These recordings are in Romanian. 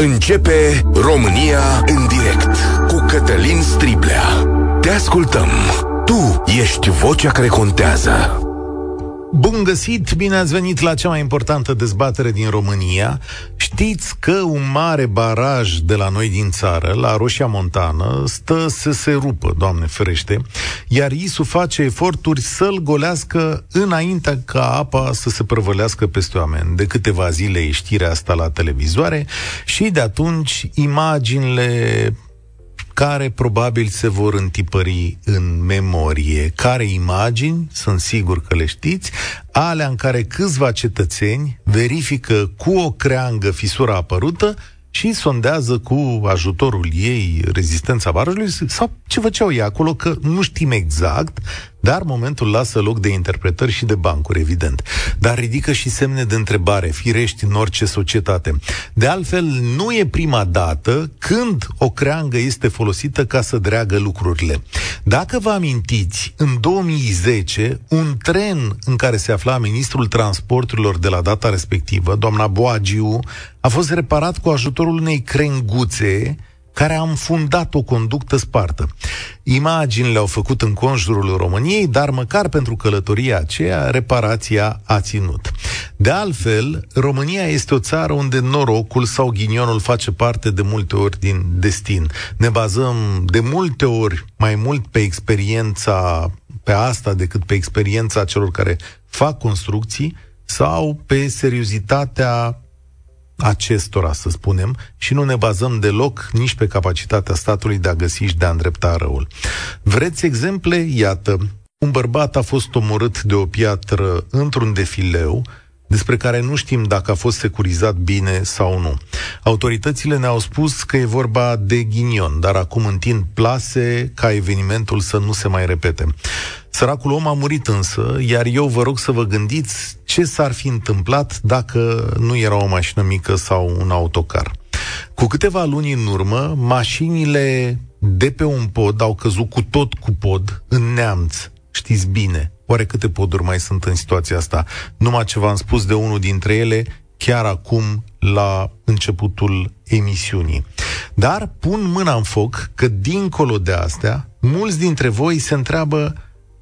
Începe România în direct cu Cătălin Striblea. Te ascultăm. Tu ești vocea care contează. Bun găsit, bine ați venit la cea mai importantă dezbatere din România. Știți că un mare baraj de la noi din țară, la Roșia Montană, stă să se rupă, Doamne ferește, iar ISU face eforturi să-l golească înainte ca apa să se prăvălească peste oameni. De câteva zile e știrea asta la televizoare și de atunci imaginile care probabil se vor întipări în memorie. Care imagini, sunt sigur că le știți, alea în care câțiva cetățeni verifică cu o creangă fisura apărută și sondează cu ajutorul ei rezistența barajului sau ce făceau ei acolo, că nu știm exact, dar momentul lasă loc de interpretări și de bancuri, evident. Dar ridică și semne de întrebare, firești în orice societate. De altfel, nu e prima dată când o creangă este folosită ca să dreagă lucrurile. Dacă vă amintiți, în 2010, un tren în care se afla ministrul transporturilor de la data respectivă, doamna Boagiu, a fost reparat cu ajutorul unei crenguțe care a înfundat o conductă spartă. Imaginile au făcut în conjurul României, dar măcar pentru călătoria aceea, reparația a ținut. De altfel, România este o țară unde norocul sau ghinionul face parte de multe ori din destin. Ne bazăm de multe ori mai mult pe experiența pe asta decât pe experiența celor care fac construcții sau pe seriozitatea acestora, să spunem, și nu ne bazăm deloc nici pe capacitatea statului de a găsi și de a îndrepta răul. Vreți exemple? Iată, un bărbat a fost omorât de o piatră într-un defileu, despre care nu știm dacă a fost securizat bine sau nu. Autoritățile ne-au spus că e vorba de ghinion, dar acum întind plase ca evenimentul să nu se mai repete. Săracul om a murit însă, iar eu vă rog să vă gândiți ce s-ar fi întâmplat dacă nu era o mașină mică sau un autocar. Cu câteva luni în urmă, mașinile de pe un pod au căzut cu tot cu pod în neamț. Știți bine, oare câte poduri mai sunt în situația asta? Numai ce v-am spus de unul dintre ele, chiar acum la începutul emisiunii. Dar pun mâna în foc că dincolo de astea, mulți dintre voi se întreabă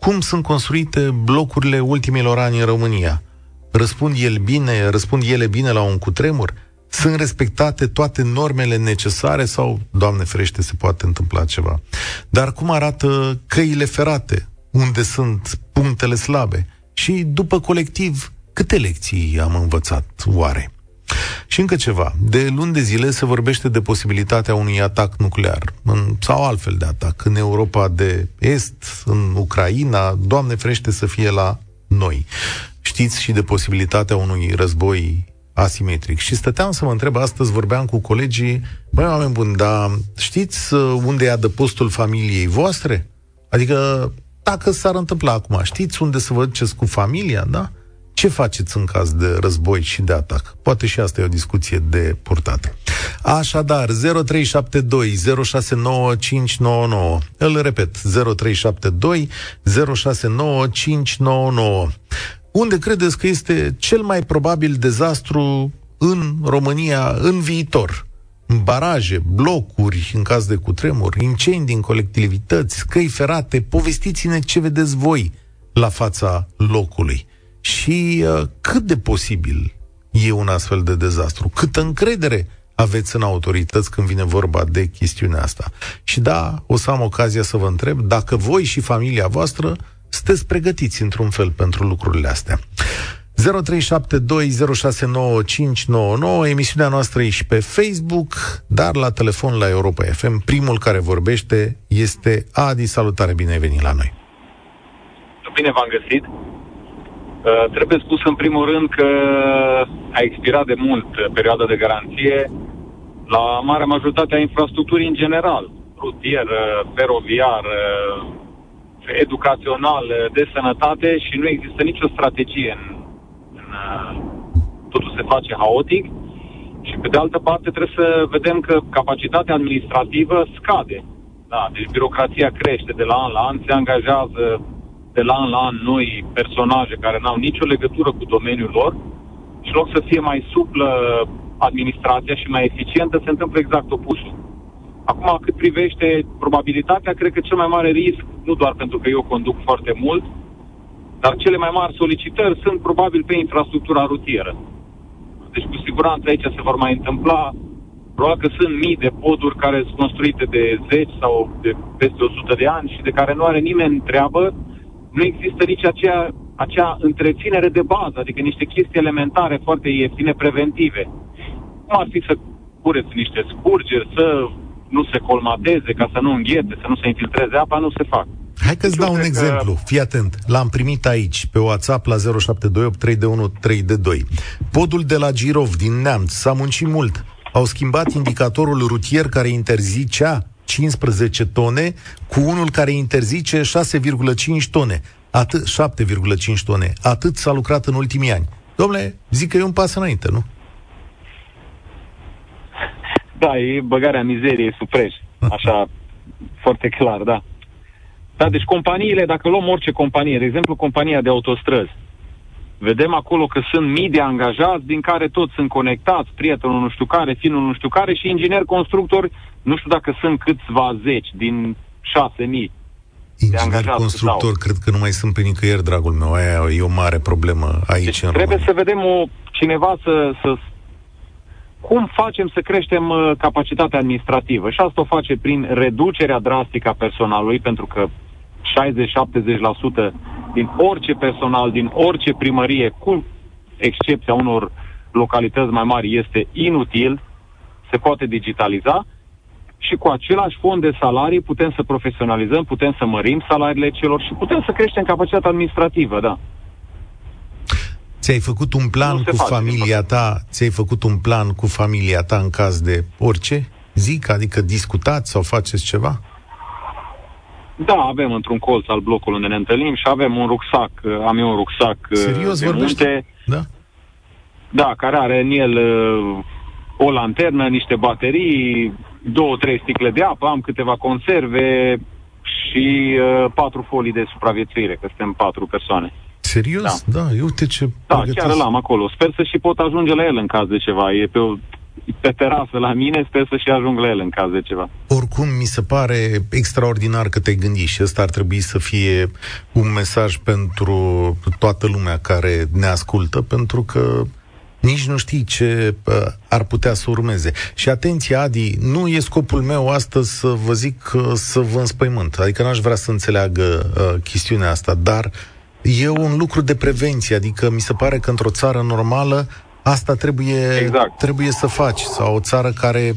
cum sunt construite blocurile ultimilor ani în România. Răspund el bine, răspund ele bine la un cutremur? Sunt respectate toate normele necesare sau, Doamne ferește, se poate întâmpla ceva? Dar cum arată căile ferate, unde sunt punctele slabe? Și după colectiv, câte lecții am învățat oare? Și încă ceva. De luni de zile se vorbește de posibilitatea unui atac nuclear în, sau altfel de atac în Europa de Est, în Ucraina, Doamne ferește să fie la noi. Știți și de posibilitatea unui război asimetric. Și stăteam să mă întreb, astăzi vorbeam cu colegii, băi, oameni buni, dar știți uh, unde e adăpostul familiei voastre? Adică, dacă s-ar întâmpla acum, știți unde să vă duceți cu familia, da? Ce faceți în caz de război și de atac? Poate și asta e o discuție de purtat. Așadar, 0372 069599. Îl repet, 0372 069599. Unde credeți că este cel mai probabil dezastru în România în viitor? Baraje, blocuri în caz de cutremur, incendii în colectivități, căi ferate, povestiți-ne ce vedeți voi la fața locului și uh, cât de posibil e un astfel de dezastru, câtă încredere aveți în autorități când vine vorba de chestiunea asta. Și da, o să am ocazia să vă întreb dacă voi și familia voastră sunteți pregătiți într-un fel pentru lucrurile astea. 0372069599, emisiunea noastră e și pe Facebook, dar la telefon la Europa FM. Primul care vorbește este Adi. Salutare, bine ai venit la noi. Bine v-am găsit. Uh, trebuie spus în primul rând că a expirat de mult perioada de garanție la marea majoritate a infrastructurii în general, rutier, feroviar, educațional, de sănătate și nu există nicio strategie în, în totul se face haotic și pe de altă parte trebuie să vedem că capacitatea administrativă scade. Da, deci birocrația crește de la an la an, se angajează de la an la an noi personaje care n-au nicio legătură cu domeniul lor și loc să fie mai suplă administrația și mai eficientă, se întâmplă exact opusul. Acum, cât privește probabilitatea, cred că cel mai mare risc, nu doar pentru că eu conduc foarte mult, dar cele mai mari solicitări sunt probabil pe infrastructura rutieră. Deci, cu siguranță aici se vor mai întâmpla Probabil că sunt mii de poduri care sunt construite de 10 sau de peste 100 de ani și de care nu are nimeni treabă. Nu există nici acea, acea întreținere de bază, adică niște chestii elementare, foarte ieftine, preventive. Cum ar fi să cureți niște scurgeri, să nu se colmateze, ca să nu înghete, să nu se infiltreze apa, nu se fac. Hai că-ți dau un exemplu. Că... Fii atent. L-am primit aici, pe WhatsApp, la 0728 321 322. Podul de la Girov, din Neamț, s-a muncit mult au schimbat indicatorul rutier care interzicea 15 tone cu unul care interzice 6,5 tone. Atât, 7,5 tone. Atât s-a lucrat în ultimii ani. Domnule, zic că e un pas înainte, nu? Da, e băgarea mizeriei sub preș. Așa, foarte clar, da. Da, deci companiile, dacă luăm orice companie, de exemplu compania de autostrăzi, Vedem acolo că sunt mii de angajați din care toți sunt conectați, prietenul nu știu care, finul nu știu care și inginer constructori, nu știu dacă sunt câțiva zeci din șase mii. Inginer constructor, cred că nu mai sunt pe nicăieri, dragul meu. Aia e o mare problemă aici deci în Trebuie România. să vedem o, cineva să, să cum facem să creștem uh, capacitatea administrativă. Și asta o face prin reducerea drastică a personalului, pentru că 60-70% din orice personal, din orice primărie, cu excepția unor localități mai mari, este inutil, se poate digitaliza și cu același fond de salarii putem să profesionalizăm, putem să mărim salariile celor și putem să creștem capacitatea administrativă, da. Ți-ai făcut un plan cu face, familia ta, ți-ai făcut un plan cu familia ta în caz de orice? Zic, adică discutați sau faceți ceva? Da, avem într-un colț al blocului unde ne întâlnim și avem un rucsac, am eu un rucsac uh, Serios de munte. Da? Da, care are în el uh, o lanternă, niște baterii, două, trei sticle de apă, am câteva conserve și uh, patru folii de supraviețuire, că suntem patru persoane. Serios? Da, da uite ce... Da, chiar l-am acolo. Sper să și pot ajunge la el în caz de ceva. E pe o pe terasă la mine, sper să și ajung la el în caz de ceva. Oricum, mi se pare extraordinar că te-ai gândit și ăsta ar trebui să fie un mesaj pentru toată lumea care ne ascultă, pentru că nici nu știi ce uh, ar putea să urmeze. Și atenție, Adi, nu e scopul meu astăzi să vă zic uh, să vă înspăimânt. Adică n-aș vrea să înțeleagă uh, chestiunea asta, dar e un lucru de prevenție. Adică mi se pare că într-o țară normală Asta trebuie, exact. trebuie să faci, sau o țară care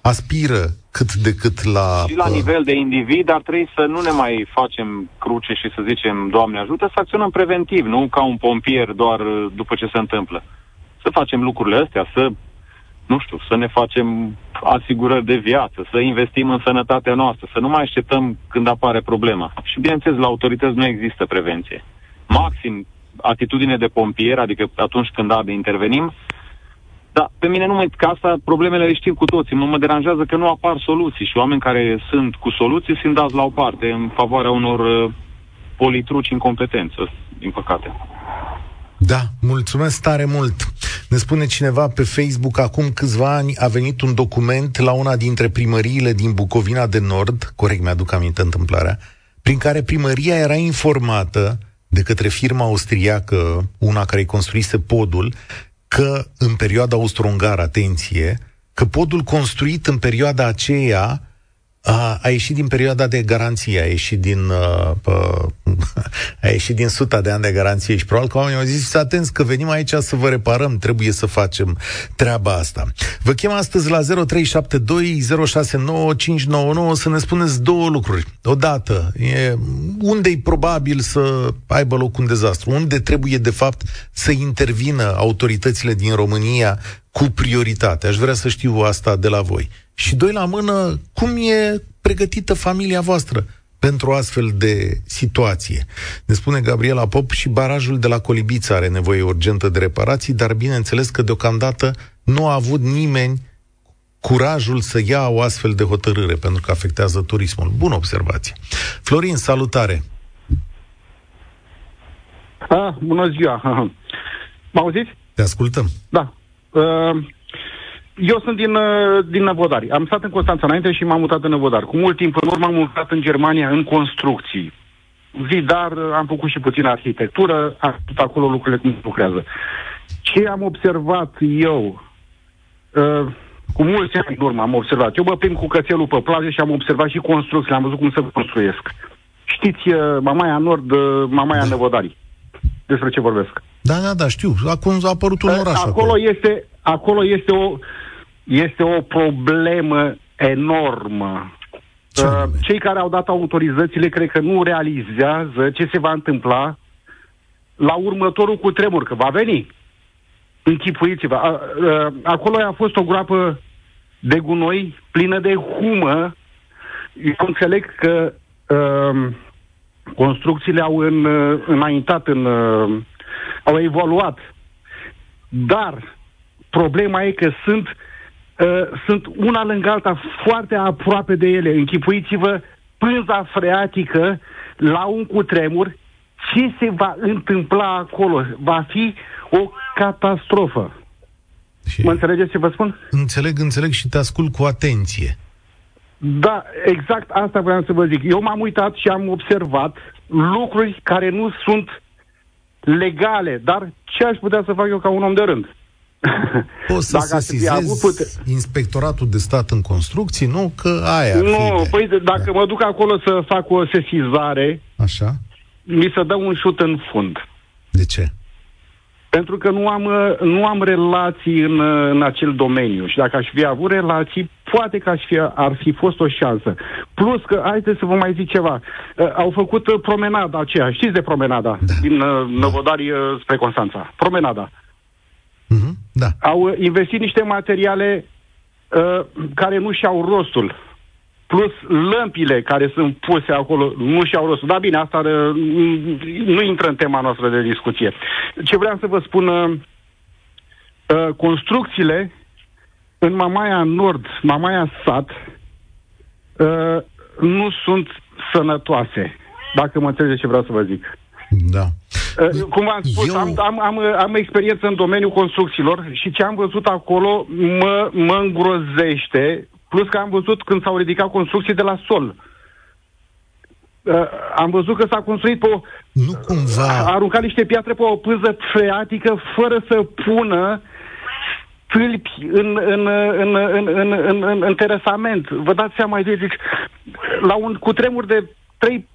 aspiră cât de cât la... Și la nivel de individ ar trebui să nu ne mai facem cruce și să zicem, Doamne ajută, să acționăm preventiv, nu ca un pompier doar uh, după ce se întâmplă. Să facem lucrurile astea, să, nu știu, să ne facem asigurări de viață, să investim în sănătatea noastră, să nu mai așteptăm când apare problema. Și bineînțeles, la autorități nu există prevenție. Maxim atitudine de pompier, adică atunci când arde intervenim, dar pe mine nu mă, că asta problemele le știm cu toții. Nu mă deranjează că nu apar soluții și oameni care sunt cu soluții sunt dați la o parte în favoarea unor uh, politruci în competență, din păcate. Da, mulțumesc tare mult. Ne spune cineva pe Facebook, acum câțiva ani a venit un document la una dintre primăriile din Bucovina de Nord, corect mi-aduc aminte întâmplarea, prin care primăria era informată de către firma austriacă, una care îi construise podul, că în perioada austro-ungară, atenție, că podul construit în perioada aceea a, a ieșit din perioada de garanție, a ieșit din, uh, uh, a ieșit din suta de ani de garanție și probabil că oamenii au zis, atenți că venim aici să vă reparăm, trebuie să facem treaba asta. Vă chem astăzi la 0372069599 să ne spuneți două lucruri. Odată, e, unde e probabil să aibă loc un dezastru? Unde trebuie, de fapt, să intervină autoritățile din România cu prioritate? Aș vrea să știu asta de la voi. Și doi la mână, cum e pregătită familia voastră pentru o astfel de situație. Ne spune Gabriela Pop și barajul de la Colibița are nevoie urgentă de reparații, dar bineînțeles că deocamdată nu a avut nimeni curajul să ia o astfel de hotărâre, pentru că afectează turismul. Bună observație. Florin, salutare! Ah, bună ziua! Mă auziți? Te ascultăm. Da. Uh, eu sunt din, uh, din Năvodari. Am stat în Constanța înainte și m-am mutat în Năvodari. Cu mult timp în urmă am mutat în Germania în construcții. Zidar, am făcut și puțin arhitectură, am făcut acolo lucrurile cum lucrează. Ce am observat eu, uh, cu mulți ani în urmă am observat, eu mă plimb cu cățelul pe plajă și am observat și construcții, am văzut cum se construiesc. Știți, uh, Mamaia Nord, uh, Mamaia da. Năvodari, despre ce vorbesc. Da, da, da, știu. Acum a apărut un uh, oraș acolo. Acolo este, acolo este o, este o problemă enormă. Ce uh, Cei care au dat autorizațiile cred că nu realizează ce se va întâmpla la următorul cu tremur, că va veni. Închipuiți-vă. Uh, acolo a fost o groapă de gunoi plină de humă. Eu înțeleg că uh, construcțiile au în, uh, înaintat, în, uh, au evoluat. Dar problema e că sunt uh, uh, sunt una lângă alta foarte aproape de ele. Închipuiți-vă pânza freatică la un cutremur, ce se va întâmpla acolo? Va fi o catastrofă. Și mă înțelegeți ce vă spun? Înțeleg, înțeleg și te ascult cu atenție. Da, exact asta vreau să vă zic. Eu m-am uitat și am observat lucruri care nu sunt legale, dar ce aș putea să fac eu ca un om de rând? Poți să sesizezi avut pute... inspectoratul de stat în construcții, nu? Că aia Nu, fi păi dacă da. mă duc acolo să fac o sesizare, Așa? mi se dă un șut în fund. De ce? Pentru că nu am, nu am relații în, în acel domeniu și dacă aș fi avut relații, poate că aș fi, ar fi fost o șansă. Plus că, haideți să vă mai zic ceva, uh, au făcut uh, promenada aceea, știți de promenada, da. din uh, Năvodari uh, spre Constanța, promenada. Uh-huh. Da. Au investit niște materiale uh, care nu și-au rostul. Plus lămpile care sunt puse acolo nu și-au rostul. Dar bine, asta uh, nu intră în tema noastră de discuție. Ce vreau să vă spun, uh, uh, construcțiile în Mamaia Nord, Mamaia Sat, uh, nu sunt sănătoase. Dacă mă înțelegeți ce vreau să vă zic. Da. Uh, cum v-am spus, Eu... am, am, am, am experiență în domeniul construcțiilor și ce am văzut acolo mă, mă îngrozește, plus că am văzut când s-au ridicat construcții de la sol. Uh, am văzut că s-a construit pe o... Nu cumva... A aruncat niște piatre pe o pânză freatică fără să pună stâlpi în, în, în, în, în, în, în, în teresament. Vă dați seama, zic, la un cutremur de 3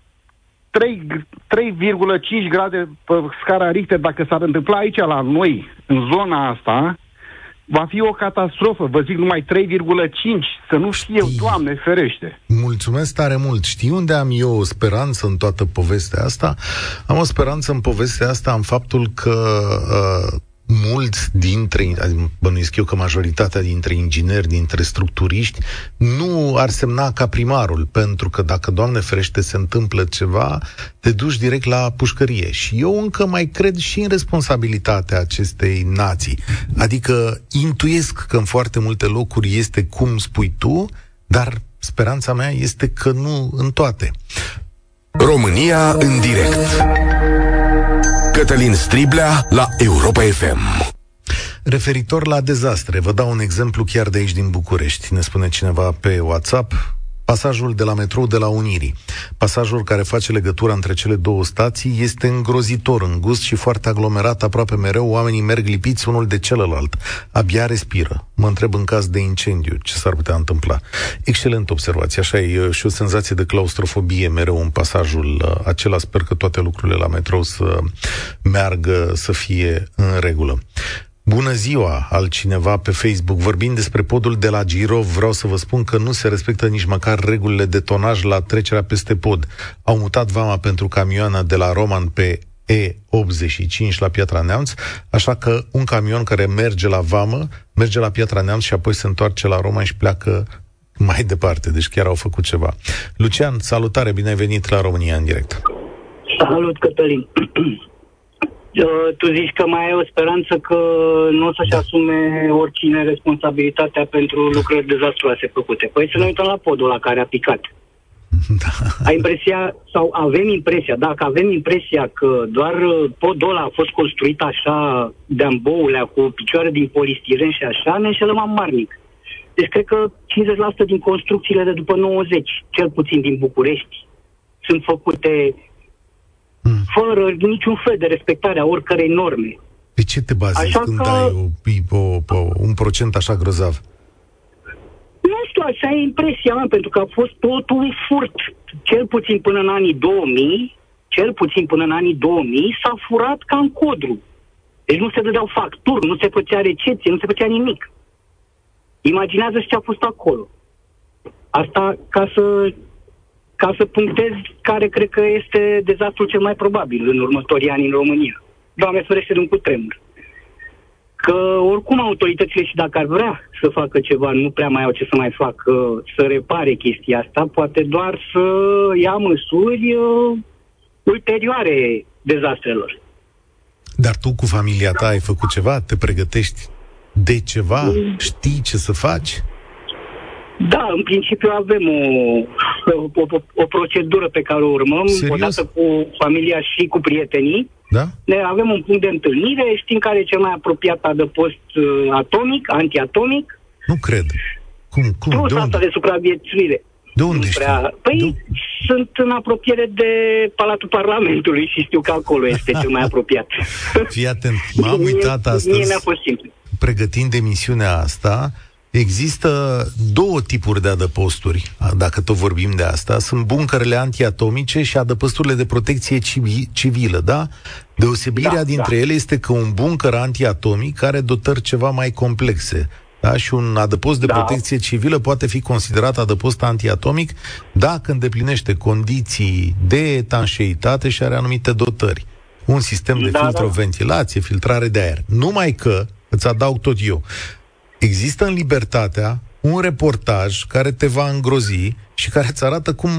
3,5 grade pe scara Richter, dacă s-ar întâmpla aici la noi, în zona asta, va fi o catastrofă. Vă zic numai 3,5, să nu fie, Doamne, ferește. Mulțumesc tare mult. Știi unde am eu o speranță în toată povestea asta? Am o speranță în povestea asta în faptul că uh, mulți dintre, bănuiesc eu că majoritatea dintre ingineri, dintre structuriști, nu ar semna ca primarul, pentru că dacă, Doamne ferește, se întâmplă ceva, te duci direct la pușcărie. Și eu încă mai cred și în responsabilitatea acestei nații. Adică intuiesc că în foarte multe locuri este cum spui tu, dar speranța mea este că nu în toate. România în direct Cătălin Striblea la Europa FM. Referitor la dezastre, vă dau un exemplu chiar de aici din București. Ne spune cineva pe WhatsApp, Pasajul de la metrou de la Unirii, pasajul care face legătura între cele două stații, este îngrozitor, îngust și foarte aglomerat aproape mereu. Oamenii merg lipiți unul de celălalt. Abia respiră. Mă întreb în caz de incendiu ce s-ar putea întâmpla. Excelent observație. Așa e și o senzație de claustrofobie mereu în pasajul uh, acela. Sper că toate lucrurile la metrou să meargă, să fie în regulă. Bună ziua, altcineva pe Facebook. Vorbind despre podul de la Girov, vreau să vă spun că nu se respectă nici măcar regulile de tonaj la trecerea peste pod. Au mutat vama pentru camioana de la Roman pe E85 la Piatra Neamț, așa că un camion care merge la vamă, merge la Piatra Neamț și apoi se întoarce la Roman și pleacă mai departe. Deci chiar au făcut ceva. Lucian, salutare, bine ai venit la România în direct. Salut, Cătălin. Uh, tu zici că mai ai o speranță că nu o să-și asume oricine responsabilitatea pentru lucrări dezastruoase făcute. Păi să ne uităm la podul la care a picat. Da. Ai impresia, sau avem impresia, dacă avem impresia că doar uh, podul ăla a fost construit așa de amboulea cu picioare din polistiren și așa, ne înșelăm amarnic. Deci cred că 50% din construcțiile de după 90, cel puțin din București, sunt făcute hmm. fără niciun fel de respectare a oricărei norme. Pe ce te bazezi așa când că... ai o, o, o, un procent așa grozav? Nu știu, așa e impresia mea, pentru că a fost totul un furt. Cel puțin până în anii 2000, cel puțin până în anii 2000, s-a furat ca în codru. Deci nu se dădeau facturi, nu se făcea recepție, nu se făcea nimic. Imaginează ce a fost acolo. Asta ca să, ca să punctez care cred că este dezastrul cel mai probabil în următorii ani în România. Doamne ferește de un cutremur că oricum autoritățile și dacă ar vrea să facă ceva, nu prea mai au ce să mai facă, să repare chestia asta, poate doar să ia măsuri uh, ulterioare dezastrelor. Dar tu cu familia ta ai făcut ceva? Te pregătești de ceva? Mm. Știi ce să faci? Da, în principiu avem o, o, o, o procedură pe care o urmăm, Serios? odată cu familia și cu prietenii. Da? Ne avem un punct de întâlnire, știm care e cel mai apropiat adăpost uh, atomic, antiatomic. Nu cred. Cum? cum? Plus de asta de supraviețuire. De unde știi? Prea... Păi de... sunt în apropiere de Palatul Parlamentului și știu că acolo este cel mai apropiat. Fii atent, m-am uitat astăzi, mie mi-a fost simplu. pregătind emisiunea asta, Există două tipuri de adăposturi, dacă tot vorbim de asta. Sunt buncărele antiatomice și adăposturile de protecție civilă, da? Deosebirea da, dintre da. ele este că un buncăr antiatomic are dotări ceva mai complexe. Da? Și un adăpost de da. protecție civilă poate fi considerat adăpost antiatomic dacă îndeplinește condiții de etanșeitate și are anumite dotări. Un sistem de da, filtroventilație, da. filtrare de aer. Numai că, îți adaug tot eu, există în Libertatea un reportaj care te va îngrozi și care îți arată cum,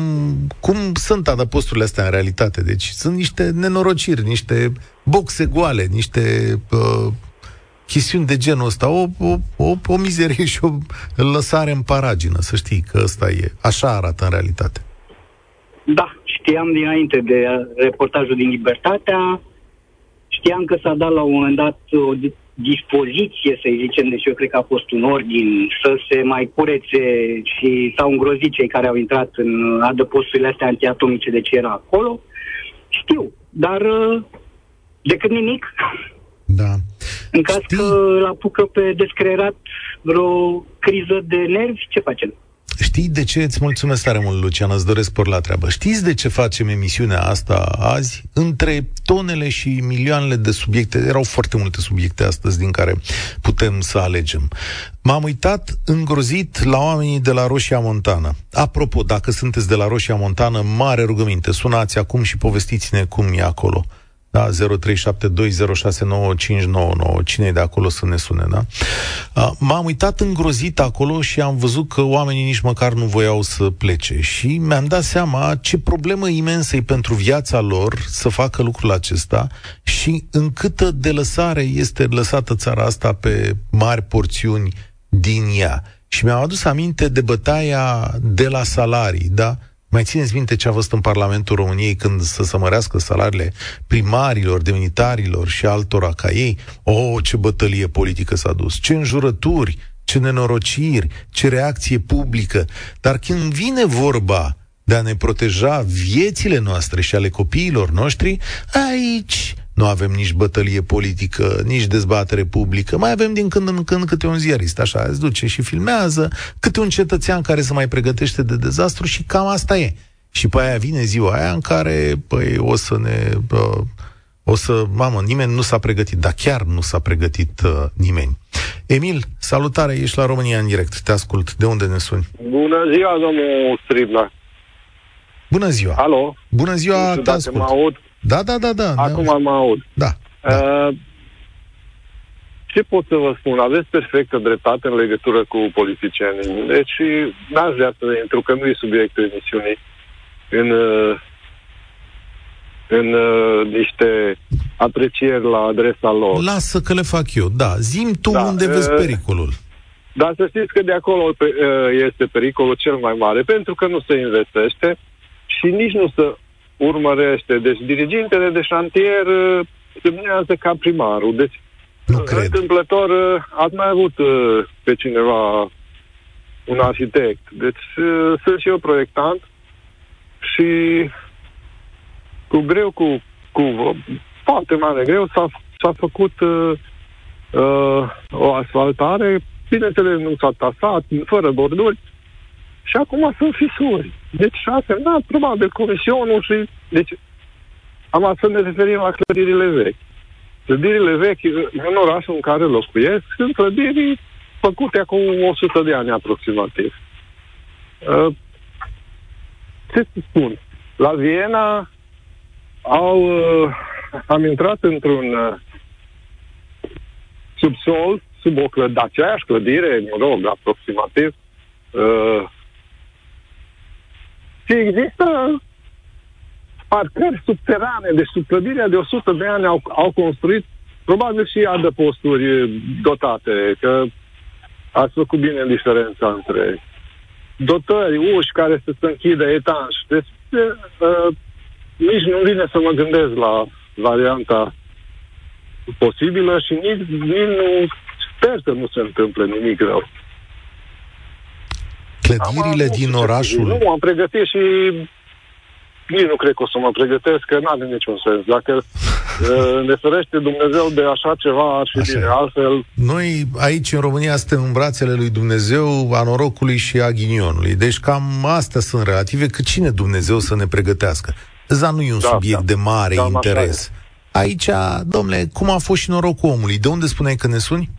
cum sunt adăposturile astea în realitate. Deci sunt niște nenorociri, niște boxe goale, niște uh, chestiuni de genul ăsta, o, o, o, o mizerie și o lăsare în paragină, să știi că ăsta e. Așa arată în realitate. Da, știam dinainte de reportajul din Libertatea, știam că s-a dat la un moment dat o dispoziție, să zicem, deci eu cred că a fost un ordin să se mai curețe și s-au îngrozit cei care au intrat în adăposturile astea antiatomice de ce era acolo. Știu, dar uh, decât nimic. Da. În caz Știi? că îl apucă pe descreerat vreo criză de nervi, ce facem? Știi de ce? Îți mulțumesc tare mult, Lucian, îți doresc por la treabă. Știți de ce facem emisiunea asta azi? Între tonele și milioanele de subiecte, erau foarte multe subiecte astăzi din care putem să alegem. M-am uitat îngrozit la oamenii de la Roșia Montană. Apropo, dacă sunteți de la Roșia Montană, mare rugăminte, sunați acum și povestiți-ne cum e acolo. Da, 0372069599. Cine e de acolo să ne sune, da? M-am uitat îngrozit acolo și am văzut că oamenii nici măcar nu voiau să plece. Și mi-am dat seama ce problemă imensă e pentru viața lor să facă lucrul acesta și în câtă de lăsare este lăsată țara asta pe mari porțiuni din ea. Și mi-am adus aminte de bătaia de la salarii, da? Mai țineți minte ce a fost în Parlamentul României când să se mărească salariile primarilor, demnitarilor și altora ca ei? O, oh, ce bătălie politică s-a dus, ce înjurături, ce nenorociri, ce reacție publică. Dar când vine vorba de a ne proteja viețile noastre și ale copiilor noștri, aici nu avem nici bătălie politică, nici dezbatere publică. Mai avem din când în când câte un ziarist, așa, îți duce și filmează, câte un cetățean care se mai pregătește de dezastru și cam asta e. Și pe aia vine ziua aia în care, păi, o să ne... Uh, o să, mamă, nimeni nu s-a pregătit, dar chiar nu s-a pregătit uh, nimeni. Emil, salutare, ești la România în direct, te ascult. De unde ne suni? Bună ziua, domnul Stribna. Bună ziua. Alo. Bună ziua, te ascult. Mă aud. Da, da, da, da. Acum mă aud. Da. da. Uh, ce pot să vă spun? Aveți perfectă dreptate în legătură cu politicienii. Deci n-aș vrea să intru, că nu e subiectul emisiunii, în, uh, în uh, niște aprecieri la adresa lor. Lasă că le fac eu, da. Zim tu da, unde uh, vezi pericolul. Dar să știți că de acolo uh, este pericolul cel mai mare, pentru că nu se investește, și nici nu se urmărește. Deci dirigintele de șantier uh, semnează ca primarul. Deci nu cred. întâmplător uh, ați mai avut uh, pe cineva un arhitect. Deci sunt și eu proiectant și cu greu, cu, cu foarte mare greu s-a, s-a făcut uh, uh, o asfaltare, bineînțeles nu s-a tasat, fără borduri, și acum sunt fisuri. Deci a semnat probabil comisionul și... Deci am să ne referim la clădirile vechi. Clădirile vechi în orașul în care locuiesc sunt clădiri făcute acum 100 de ani aproximativ. Uh, ce să spun? La Viena au, uh, am intrat într-un uh, subsol, sub o clădire, aceeași clădire, mă rog, aproximativ, uh, și există parcări subterane, deci sub clădirea de 100 de ani au, au construit probabil și adăposturi dotate, că ați făcut bine diferența între dotări, uși care să se închidă etanș. Deci uh, nici nu vine să mă gândesc la varianta posibilă și nici, nici nu sper să nu se întâmple nimic rău. Clădirile am, din orașul... Nu, am pregătit și nici nu cred că o să mă pregătesc, că nu are niciun sens. Dacă uh, ne ferește Dumnezeu de așa ceva, ar fi așa. bine. Altfel... Noi aici, în România, suntem în brațele lui Dumnezeu, a norocului și a ghinionului. Deci cam astea sunt relative, că cine Dumnezeu să ne pregătească? Za nu e un da, subiect da. de mare da, interes. Aici, domnule, cum a fost și norocul omului? De unde spuneai că ne suni?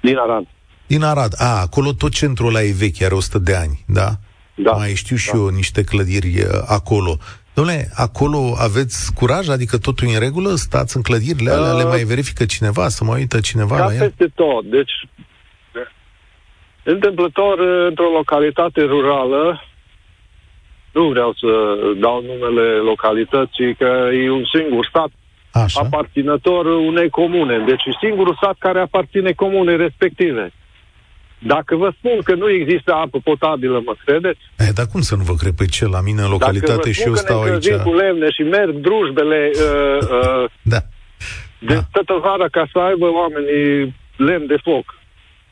Din Arad. Din Arad. A, acolo tot centrul ăla e vechi, are 100 de ani, da? Da. Mai știu și da. eu niște clădiri uh, acolo. Domnule, acolo aveți curaj? Adică totul e în regulă? Stați în clădirile alea? Uh, le mai verifică cineva? Să mai uită cineva ca la ele? peste tot. Deci, întâmplător, într-o localitate rurală, nu vreau să dau numele localității, că e un singur stat Așa. aparținător unei comune. Deci singurul stat care aparține comune respective. Dacă vă spun că nu există apă potabilă, mă credeți? E, dar cum să nu vă cred pe ce la mine în localitate și eu stau aici? Dacă cu lemne și merg drujbele uh, uh, da. de da. toată vara ca să aibă oamenii lemn de foc.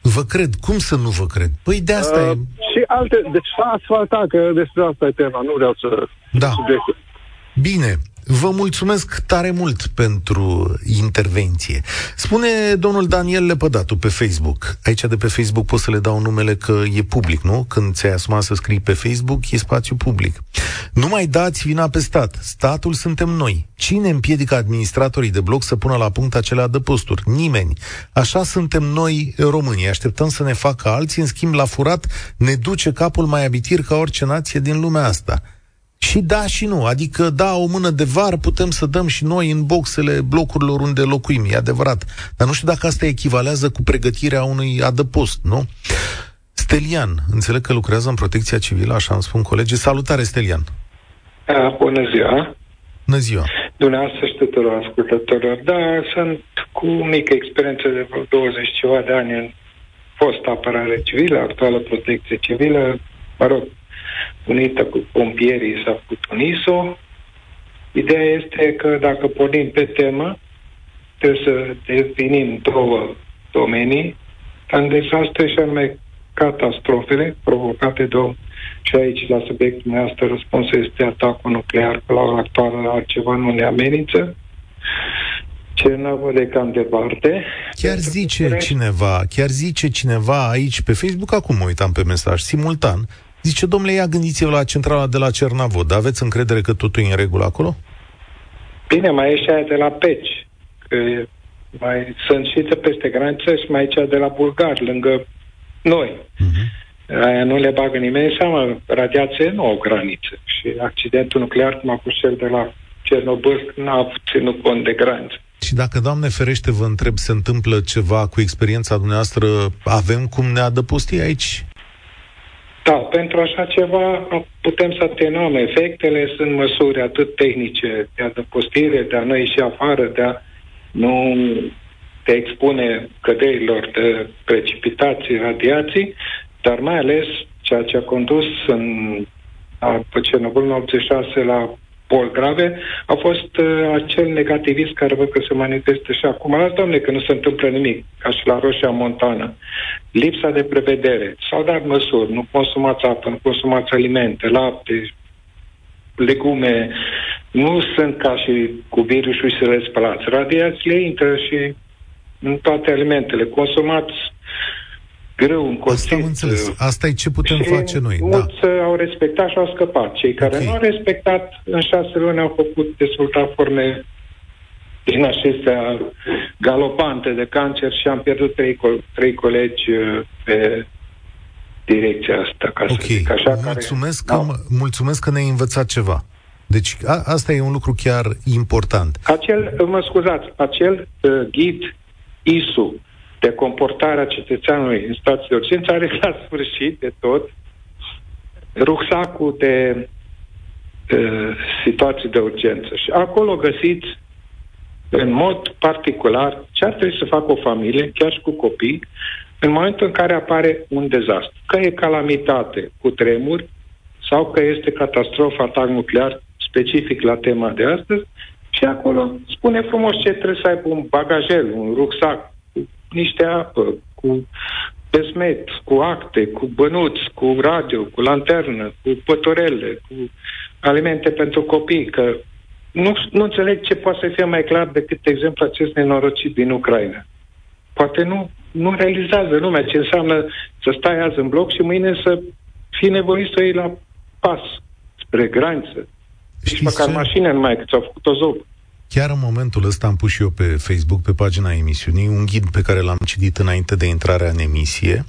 Vă cred. Cum să nu vă cred? Păi de asta uh, e... Și alte... Deci s-a asfaltat, că despre asta e tema. Nu vreau să... Da. Subiectul. Bine. Vă mulțumesc tare mult pentru intervenție. Spune domnul Daniel Lepădatu pe Facebook. Aici de pe Facebook pot să le dau numele că e public, nu? Când ți-ai asumat să scrii pe Facebook, e spațiu public. Nu mai dați vina pe stat. Statul suntem noi. Cine împiedică administratorii de bloc să pună la punct acele adăposturi? Nimeni. Așa suntem noi românii. Așteptăm să ne facă alții, în schimb la furat ne duce capul mai abitir ca orice nație din lumea asta. Și da și nu. Adică, da, o mână de var putem să dăm și noi în boxele blocurilor unde locuim, e adevărat. Dar nu știu dacă asta echivalează cu pregătirea unui adăpost, nu? Stelian, înțeleg că lucrează în protecția civilă, așa îmi spun colegii. Salutare, Stelian! A, bună ziua! Bună ziua! Dumneavoastră și tuturor ascultătorilor. Da, sunt cu mică experiență de vreo 20 ceva de ani în fost apărare civilă, actuală protecție civilă. Mă rog, unită cu pompierii s-a făcut un ISO. Ideea este că dacă pornim pe temă, trebuie să definim două domenii, în dezastre și anume catastrofele provocate de om. Și aici, la subiectul dumneavoastră, răspunsul este atacul nuclear, că la ora actuală altceva nu ne amenință. Cernavă de cam departe. Chiar zice cineva, chiar zice cineva aici pe Facebook, acum mă uitam pe mesaj, simultan, Zice, domnule, ia gândiți-vă la centrala de la Cernavod. Aveți încredere că totul e în regulă acolo? Bine, mai e și aia de la Peci. Că mai sunt și de peste graniță și mai e cea de la Bulgar, lângă noi. Uh-huh. Aia nu le bagă nimeni în seamă. Radiație nu au graniță. Și accidentul nuclear, cum a fost cel de la Cernobâl, n-a ținut cont de graniță. Și dacă, Doamne ferește, vă întreb, se întâmplă ceva cu experiența dumneavoastră, avem cum ne adăposti aici? Da, pentru așa ceva putem să atenuăm efectele, sunt măsuri atât tehnice de adăpostire, de a nu ieși afară, de a nu te expune căderilor de precipitații, radiații, dar mai ales ceea ce a condus în pe Cernobâl, în 86 la boli grave, a fost uh, acel negativism care văd că se manifestă și acum. Las, domne, că nu se întâmplă nimic, ca și la Roșia Montană. Lipsa de prevedere. S-au dat măsuri. Nu consumați apă, nu consumați alimente, lapte, legume. Nu sunt ca și cu virusul și să le spălați. Radiațiile intră și în toate alimentele. Consumați greu încolțit. Asta am înțeles. Uh, Asta e ce putem și face noi. Da. Mulți da. au respectat și au scăpat. Cei care okay. nu au respectat, în șase luni au făcut dezvolta forme din acestea galopante de cancer și am pierdut trei, co- trei colegi uh, pe direcția asta. Ca ok, să zic așa, mulțumesc, care, că, da. mulțumesc că ne-ai învățat ceva. Deci a, asta e un lucru chiar important. Acel, mă scuzați, acel uh, ghid ISU de comportarea cetățeanului în situații de urgență are la sfârșit de tot rucsacul de uh, situații de urgență. Și acolo găsiți în mod particular ce ar trebui să facă o familie, chiar și cu copii, în momentul în care apare un dezastru. Că e calamitate cu tremur sau că este catastrofă, atac nuclear specific la tema de astăzi și acolo spune frumos ce trebuie să aibă un bagajel, un rucsac, cu niște apă, cu pesmet, cu acte, cu bănuți, cu radio, cu lanternă, cu pătorele, cu alimente pentru copii, că nu, nu înțeleg ce poate să fie mai clar decât exemplu acest nenorocit din Ucraina. Poate nu, nu realizează lumea ce înseamnă să stai azi în bloc și mâine să fii nevoit să iei la pas spre graniță. Nici măcar ce? mașină nu mai, că ți-au făcut o zobă. Chiar în momentul ăsta am pus și eu pe Facebook, pe pagina emisiunii, un ghid pe care l-am citit înainte de intrarea în emisie.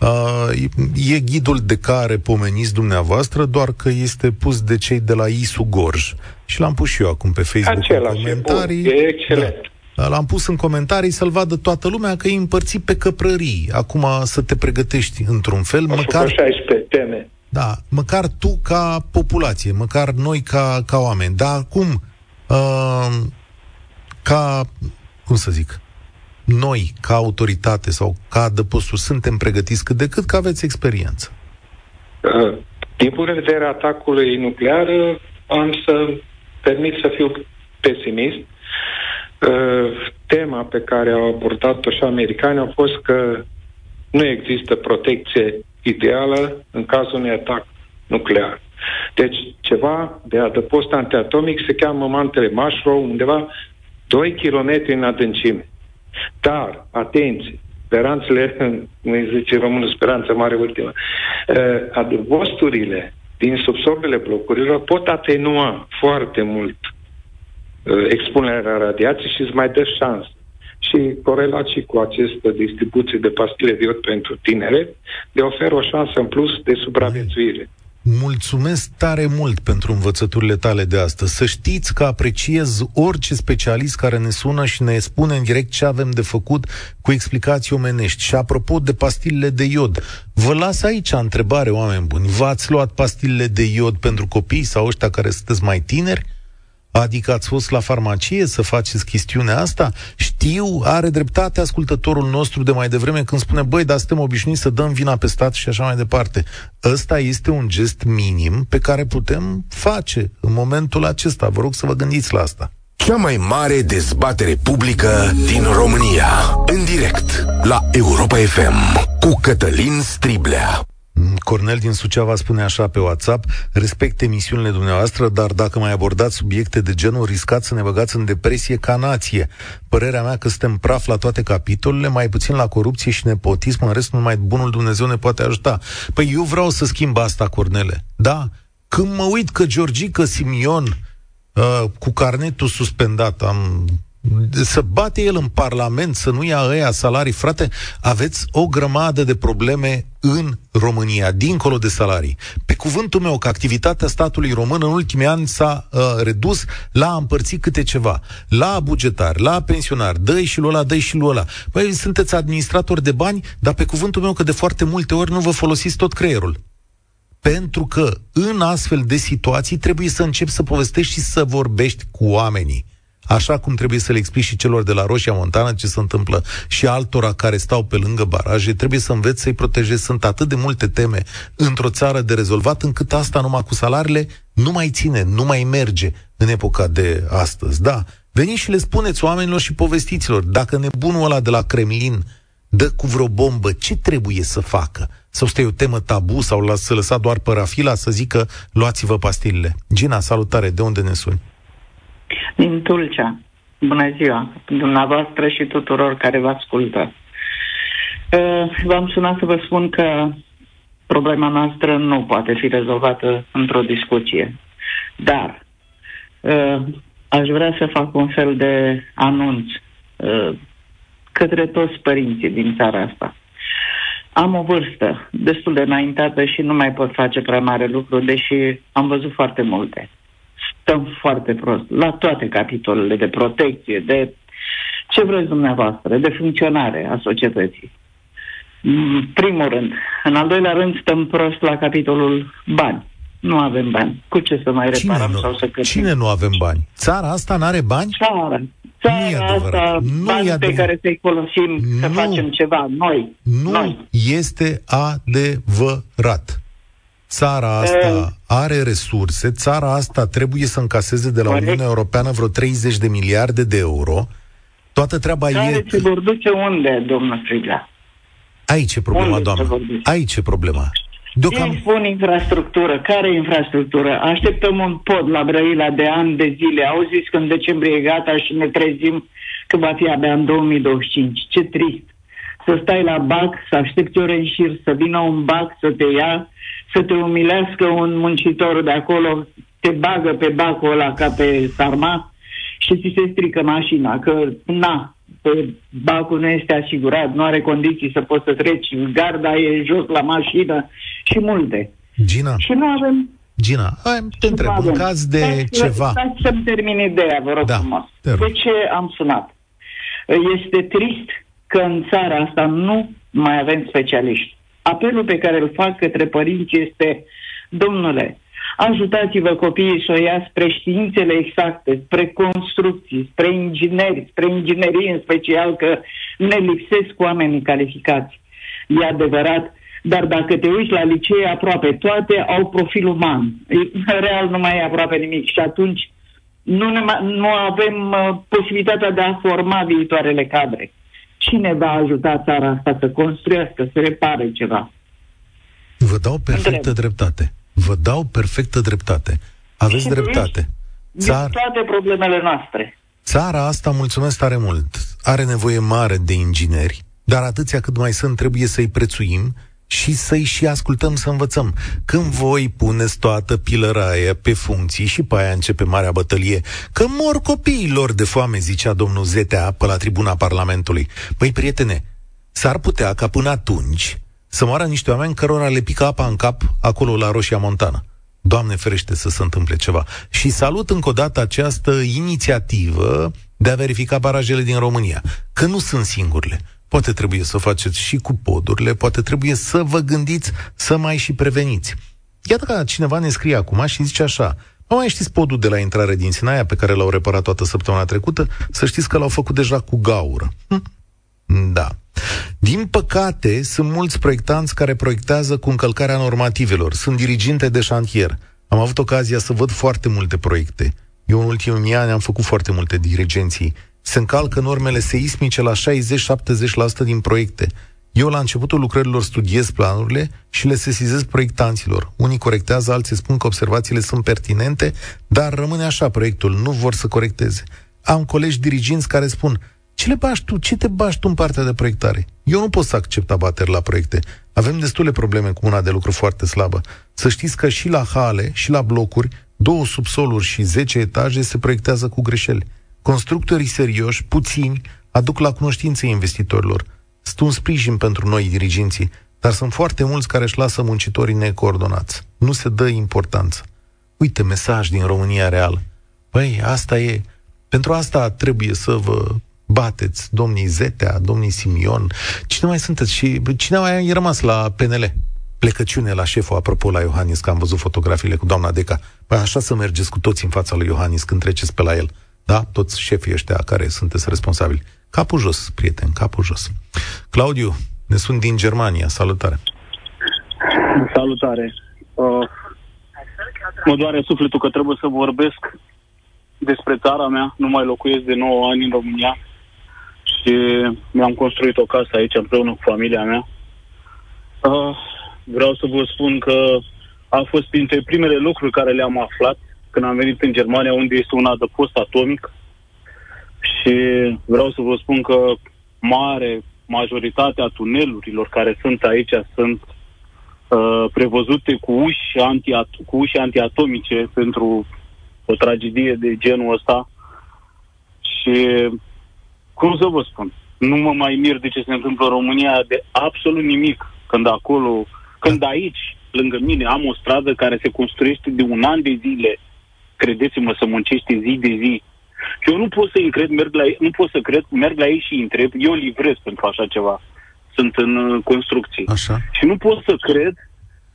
Uh, e ghidul de care pomeniți dumneavoastră, doar că este pus de cei de la ISU Gorj. Și l-am pus și eu acum pe Facebook Același, în comentarii. E, bun, e excelent. Da. L-am pus în comentarii să-l vadă toată lumea că e împărțit pe căprării. Acum să te pregătești într-un fel, Aș măcar... 16 teme. Da, măcar tu ca populație, măcar noi ca, ca oameni. Dar acum, uh, ca, cum să zic, noi, ca autoritate sau ca adăposturi, suntem pregătiți cât de cât că aveți experiență? Uh, din punct de vedere atacului nuclear, am să permit să fiu pesimist. Uh, tema pe care au abordat-o și americani a fost că nu există protecție ideală în cazul unui atac nuclear. Deci ceva de adăpost antiatomic se cheamă mantele Marshall, undeva 2 km în adâncime. Dar, atenție, speranțele, cum îi zice românul, speranță mare ultimă, uh, adăposturile din subsolele blocurilor pot atenua foarte mult uh, expunerea radiației și îți mai dă șansă. Și corelat și cu această distribuție de pastile de iod pentru tinere, le oferă o șansă în plus de supraviețuire. Mulțumesc tare mult pentru învățăturile tale de astăzi. Să știți că apreciez orice specialist care ne sună și ne spune în direct ce avem de făcut cu explicații omenești. Și apropo de pastilele de iod, vă las aici întrebare, oameni buni. V-ați luat pastilele de iod pentru copii sau ăștia care sunteți mai tineri? Adică ați fost la farmacie să faceți chestiunea asta? Știu, are dreptate ascultătorul nostru de mai devreme când spune, băi, dar suntem obișnuiți să dăm vina pe stat și așa mai departe. Ăsta este un gest minim pe care putem face în momentul acesta. Vă rog să vă gândiți la asta. Cea mai mare dezbatere publică din România. În direct la Europa FM cu Cătălin Striblea. Cornel din Suceava spune așa pe WhatsApp, respect emisiunile dumneavoastră, dar dacă mai abordați subiecte de genul, riscați să ne băgați în depresie ca nație. Părerea mea că suntem praf la toate capitolele, mai puțin la corupție și nepotism, în rest numai bunul Dumnezeu ne poate ajuta. Păi eu vreau să schimb asta, Cornele. Da? Când mă uit că Georgica Simion, uh, cu carnetul suspendat, am să bate el în Parlament, să nu ia ăia salarii, frate, aveți o grămadă de probleme în România, dincolo de salarii. Pe cuvântul meu că activitatea statului român în ultimii ani s-a uh, redus la a împărți câte ceva. La bugetar, la pensionar, dă și lui ăla, dă și lui ăla. Păi sunteți administratori de bani, dar pe cuvântul meu că de foarte multe ori nu vă folosiți tot creierul. Pentru că în astfel de situații trebuie să începi să povestești și să vorbești cu oamenii așa cum trebuie să le explici și celor de la Roșia Montană ce se întâmplă și altora care stau pe lângă baraje, trebuie să înveți să-i protejezi. Sunt atât de multe teme într-o țară de rezolvat, încât asta numai cu salariile nu mai ține, nu mai merge în epoca de astăzi. Da, veniți și le spuneți oamenilor și povestiților, dacă nebunul ăla de la Kremlin dă cu vreo bombă, ce trebuie să facă? Sau este o temă tabu sau la, să lăsa doar părafila să zică luați-vă pastilele? Gina, salutare, de unde ne suni? Din Tulcea. Bună ziua, dumneavoastră și tuturor care vă ascultă. Uh, v-am sunat să vă spun că problema noastră nu poate fi rezolvată într-o discuție. Dar uh, aș vrea să fac un fel de anunț uh, către toți părinții din țara asta. Am o vârstă destul de înaintată și nu mai pot face prea mare lucru, deși am văzut foarte multe. Stăm foarte prost la toate capitolele de protecție, de ce vreți dumneavoastră, de funcționare a societății. În primul rând. În al doilea rând, stăm prost la capitolul bani. Nu avem bani. Cu ce să mai reparăm Cine sau să cătim? Cine nu avem bani? Țara asta n-are bani? Țara. Nu e Țara adevărat. asta, Nu bani e pe adevărat. care să-i folosim să Nu. facem ceva. Noi. Nu Noi. este adevărat. Țara asta Eh. are resurse, țara asta trebuie să încaseze de la Corect. Uniunea Europeană vreo 30 de miliarde de euro. Toată treaba Care e... se vor duce unde, domnul Striglea? Aici e problema, Unde se doamnă. vor duce? Aici e problema. Ei Deocam... spun infrastructură. Care infrastructură? Așteptăm un pod la Brăila de ani de zile. Au zis că în decembrie e gata și ne trezim că va fi abia în 2025. Ce trist. Să stai la bac, să aștepți ore în șir, să vină un bac să te ia, să te umilească un muncitor de acolo, te bagă pe bacul ăla ca pe sarma și ți se strică mașina, că na, pe bacul nu este asigurat, nu are condiții să poți să treci, garda e jos la mașină și multe. Gina, Și nu avem... Gina, hai, te și întreb, nu în avem. caz de Stați- ceva... Stați să-mi termin ideea, vă rog Da, frumos. te rog. De ce am sunat? Este trist că în țara asta nu mai avem specialiști. Apelul pe care îl fac către părinți este, domnule, ajutați-vă copiii să o ia spre științele exacte, spre construcții, spre ingineri, spre inginerie în special, că ne lipsesc oamenii calificați. E adevărat, dar dacă te uiți la licee, aproape toate au profil uman. Real nu mai e aproape nimic și atunci nu, ne mai, nu avem uh, posibilitatea de a forma viitoarele cadre. Cine va ajuta țara asta să construiască, să repare ceva? Vă dau perfectă Întreb. dreptate. Vă dau perfectă dreptate. Aveți Și de dreptate. Din Țar, toate problemele noastre. țara asta, mulțumesc tare mult, are nevoie mare de ingineri, dar atâția cât mai sunt trebuie să-i prețuim și să-i și ascultăm să învățăm. Când voi puneți toată pilăraia pe funcții și pe aia începe marea bătălie, că mor copiilor de foame, zicea domnul Zetea pe la tribuna Parlamentului. Păi, prietene, s-ar putea ca până atunci să moară niște oameni cărora le pică apa în cap acolo la Roșia Montană. Doamne ferește să se întâmple ceva. Și salut încă o dată această inițiativă de a verifica barajele din România. Că nu sunt singurele. Poate trebuie să o faceți și cu podurile, poate trebuie să vă gândiți să mai și preveniți. Iată că cineva ne scrie acum și zice așa, nu mai știți podul de la intrare din Sinaia pe care l-au reparat toată săptămâna trecută? Să știți că l-au făcut deja cu gaură. Hm? Da. Din păcate, sunt mulți proiectanți care proiectează cu încălcarea normativelor. Sunt diriginte de șantier. Am avut ocazia să văd foarte multe proiecte. Eu în ultimii ani am făcut foarte multe dirigenții. Se încalcă normele seismice la 60-70% din proiecte. Eu la începutul lucrărilor studiez planurile și le sesizez proiectanților. Unii corectează, alții spun că observațiile sunt pertinente, dar rămâne așa proiectul, nu vor să corecteze. Am colegi diriginți care spun, ce le bași tu? Ce te bași tu în partea de proiectare? Eu nu pot să accept abateri la proiecte. Avem destule probleme cu una de lucru foarte slabă. Să știți că și la hale și la blocuri, două subsoluri și 10 etaje se proiectează cu greșeli. Constructorii serioși, puțini, aduc la cunoștință investitorilor. Sunt un sprijin pentru noi, diriginții, dar sunt foarte mulți care își lasă muncitorii necoordonați. Nu se dă importanță. Uite, mesaj din România Reală. Păi, asta e. Pentru asta trebuie să vă bateți, domnii Zetea, domnii Simion. Cine mai sunteți? Și cine mai e rămas la PNL? Plecăciune la șeful, apropo, la Iohannis, că am văzut fotografiile cu doamna Deca. Păi așa să mergeți cu toți în fața lui Iohannis când treceți pe la el. Da? Toți șefii ăștia care sunteți responsabili. Capul jos, prieten, capul jos. Claudiu, ne sunt din Germania. Salutare! Salutare! Uh, mă doare sufletul că trebuie să vorbesc despre țara mea. Nu mai locuiesc de 9 ani în România și mi-am construit o casă aici împreună cu familia mea. Uh, vreau să vă spun că a fost printre primele lucruri care le-am aflat când am venit în Germania, unde este un adăpost atomic. Și vreau să vă spun că mare majoritatea tunelurilor care sunt aici sunt uh, prevăzute cu uși, anti cu uși antiatomice pentru o tragedie de genul ăsta. Și cum să vă spun, nu mă mai mir de ce se întâmplă în România de absolut nimic când acolo, când aici, lângă mine, am o stradă care se construiește de un an de zile, credeți-mă, să muncește zi de zi. Și eu nu pot să încred, merg la ei, nu pot să cred, merg la ei și întreb, eu livrez pentru așa ceva. Sunt în uh, construcții. Așa. Și nu pot să cred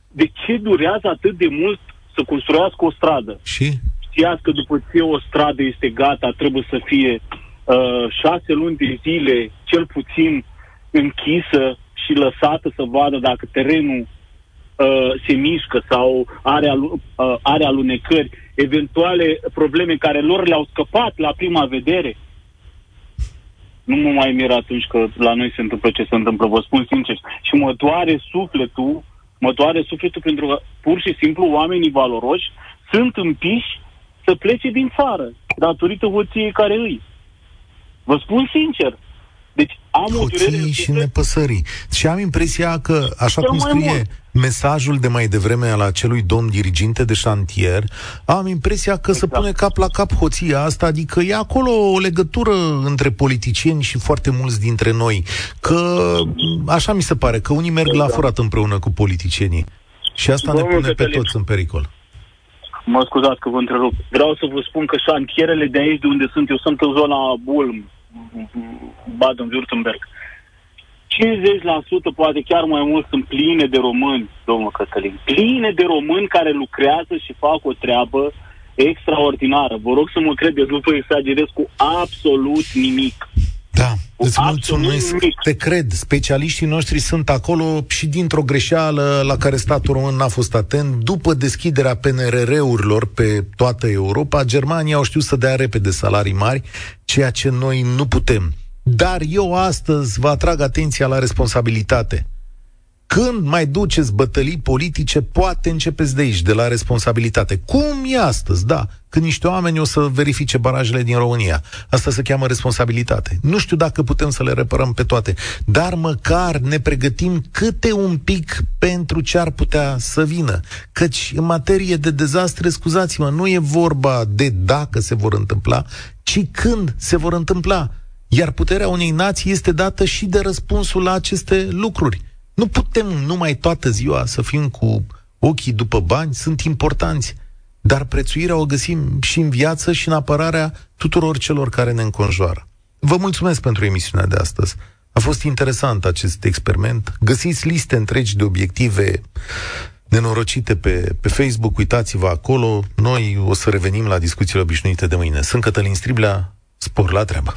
de ce durează atât de mult să construiască o stradă. Și? Știați că după ce o stradă este gata, trebuie să fie uh, șase luni de zile, cel puțin închisă și lăsată să vadă dacă terenul uh, se mișcă sau are, alu- uh, are alunecări, eventuale probleme care lor le-au scăpat la prima vedere. Nu mă mai mir atunci că la noi se întâmplă ce se întâmplă, vă spun sincer. Și mă doare sufletul, mă doare sufletul pentru că pur și simplu oamenii valoroși sunt împiși să plece din țară datorită hoției care îi. Vă spun sincer. Deci am o durere... și nepăsării. Și am impresia că, așa Cel cum mai scrie mult. mesajul de mai devreme al acelui domn diriginte de șantier, am impresia că se Exact. pune cap la cap hoția asta, adică e acolo o legătură între politicieni și foarte mulți dintre noi. Că, așa mi se pare, că unii merg la Exact. furat împreună cu politicienii. Și asta ne Domnul pune pe Cătălin. toți în pericol. Mă scuzați că vă întrerup. Vreau să vă spun că șantierele de aici de unde sunt, eu sunt în zona Bulm, Baden-Württemberg. 50%, poate chiar mai mult, sunt pline de români, domnul Cătălin. Pline de români care lucrează și fac o treabă extraordinară. Vă rog să mă credeți, nu vă exagerez cu absolut nimic. Da, îți absolut mulțumesc, nimic. te cred. Specialiștii noștri sunt acolo și dintr-o greșeală la care statul român n-a fost atent. După deschiderea PNRR-urilor pe toată Europa, Germania au știut să dea repede salarii mari, ceea ce noi nu putem. Dar eu astăzi vă atrag atenția la responsabilitate. Când mai duceți bătălii politice, poate începeți de aici, de la responsabilitate. Cum e astăzi, da, când niște oameni o să verifice barajele din România. Asta se cheamă responsabilitate. Nu știu dacă putem să le reparăm pe toate, dar măcar ne pregătim câte un pic pentru ce ar putea să vină. Căci în materie de dezastre, scuzați-mă, nu e vorba de dacă se vor întâmpla, ci când se vor întâmpla. Iar puterea unei nații este dată și de răspunsul la aceste lucruri. Nu putem numai toată ziua să fim cu ochii după bani, sunt importanți, dar prețuirea o găsim și în viață și în apărarea tuturor celor care ne înconjoară. Vă mulțumesc pentru emisiunea de astăzi. A fost interesant acest experiment. Găsiți liste întregi de obiective nenorocite pe, pe Facebook, uitați-vă acolo. Noi o să revenim la discuțiile obișnuite de mâine. Sunt Cătălin Striblea, spor la treabă.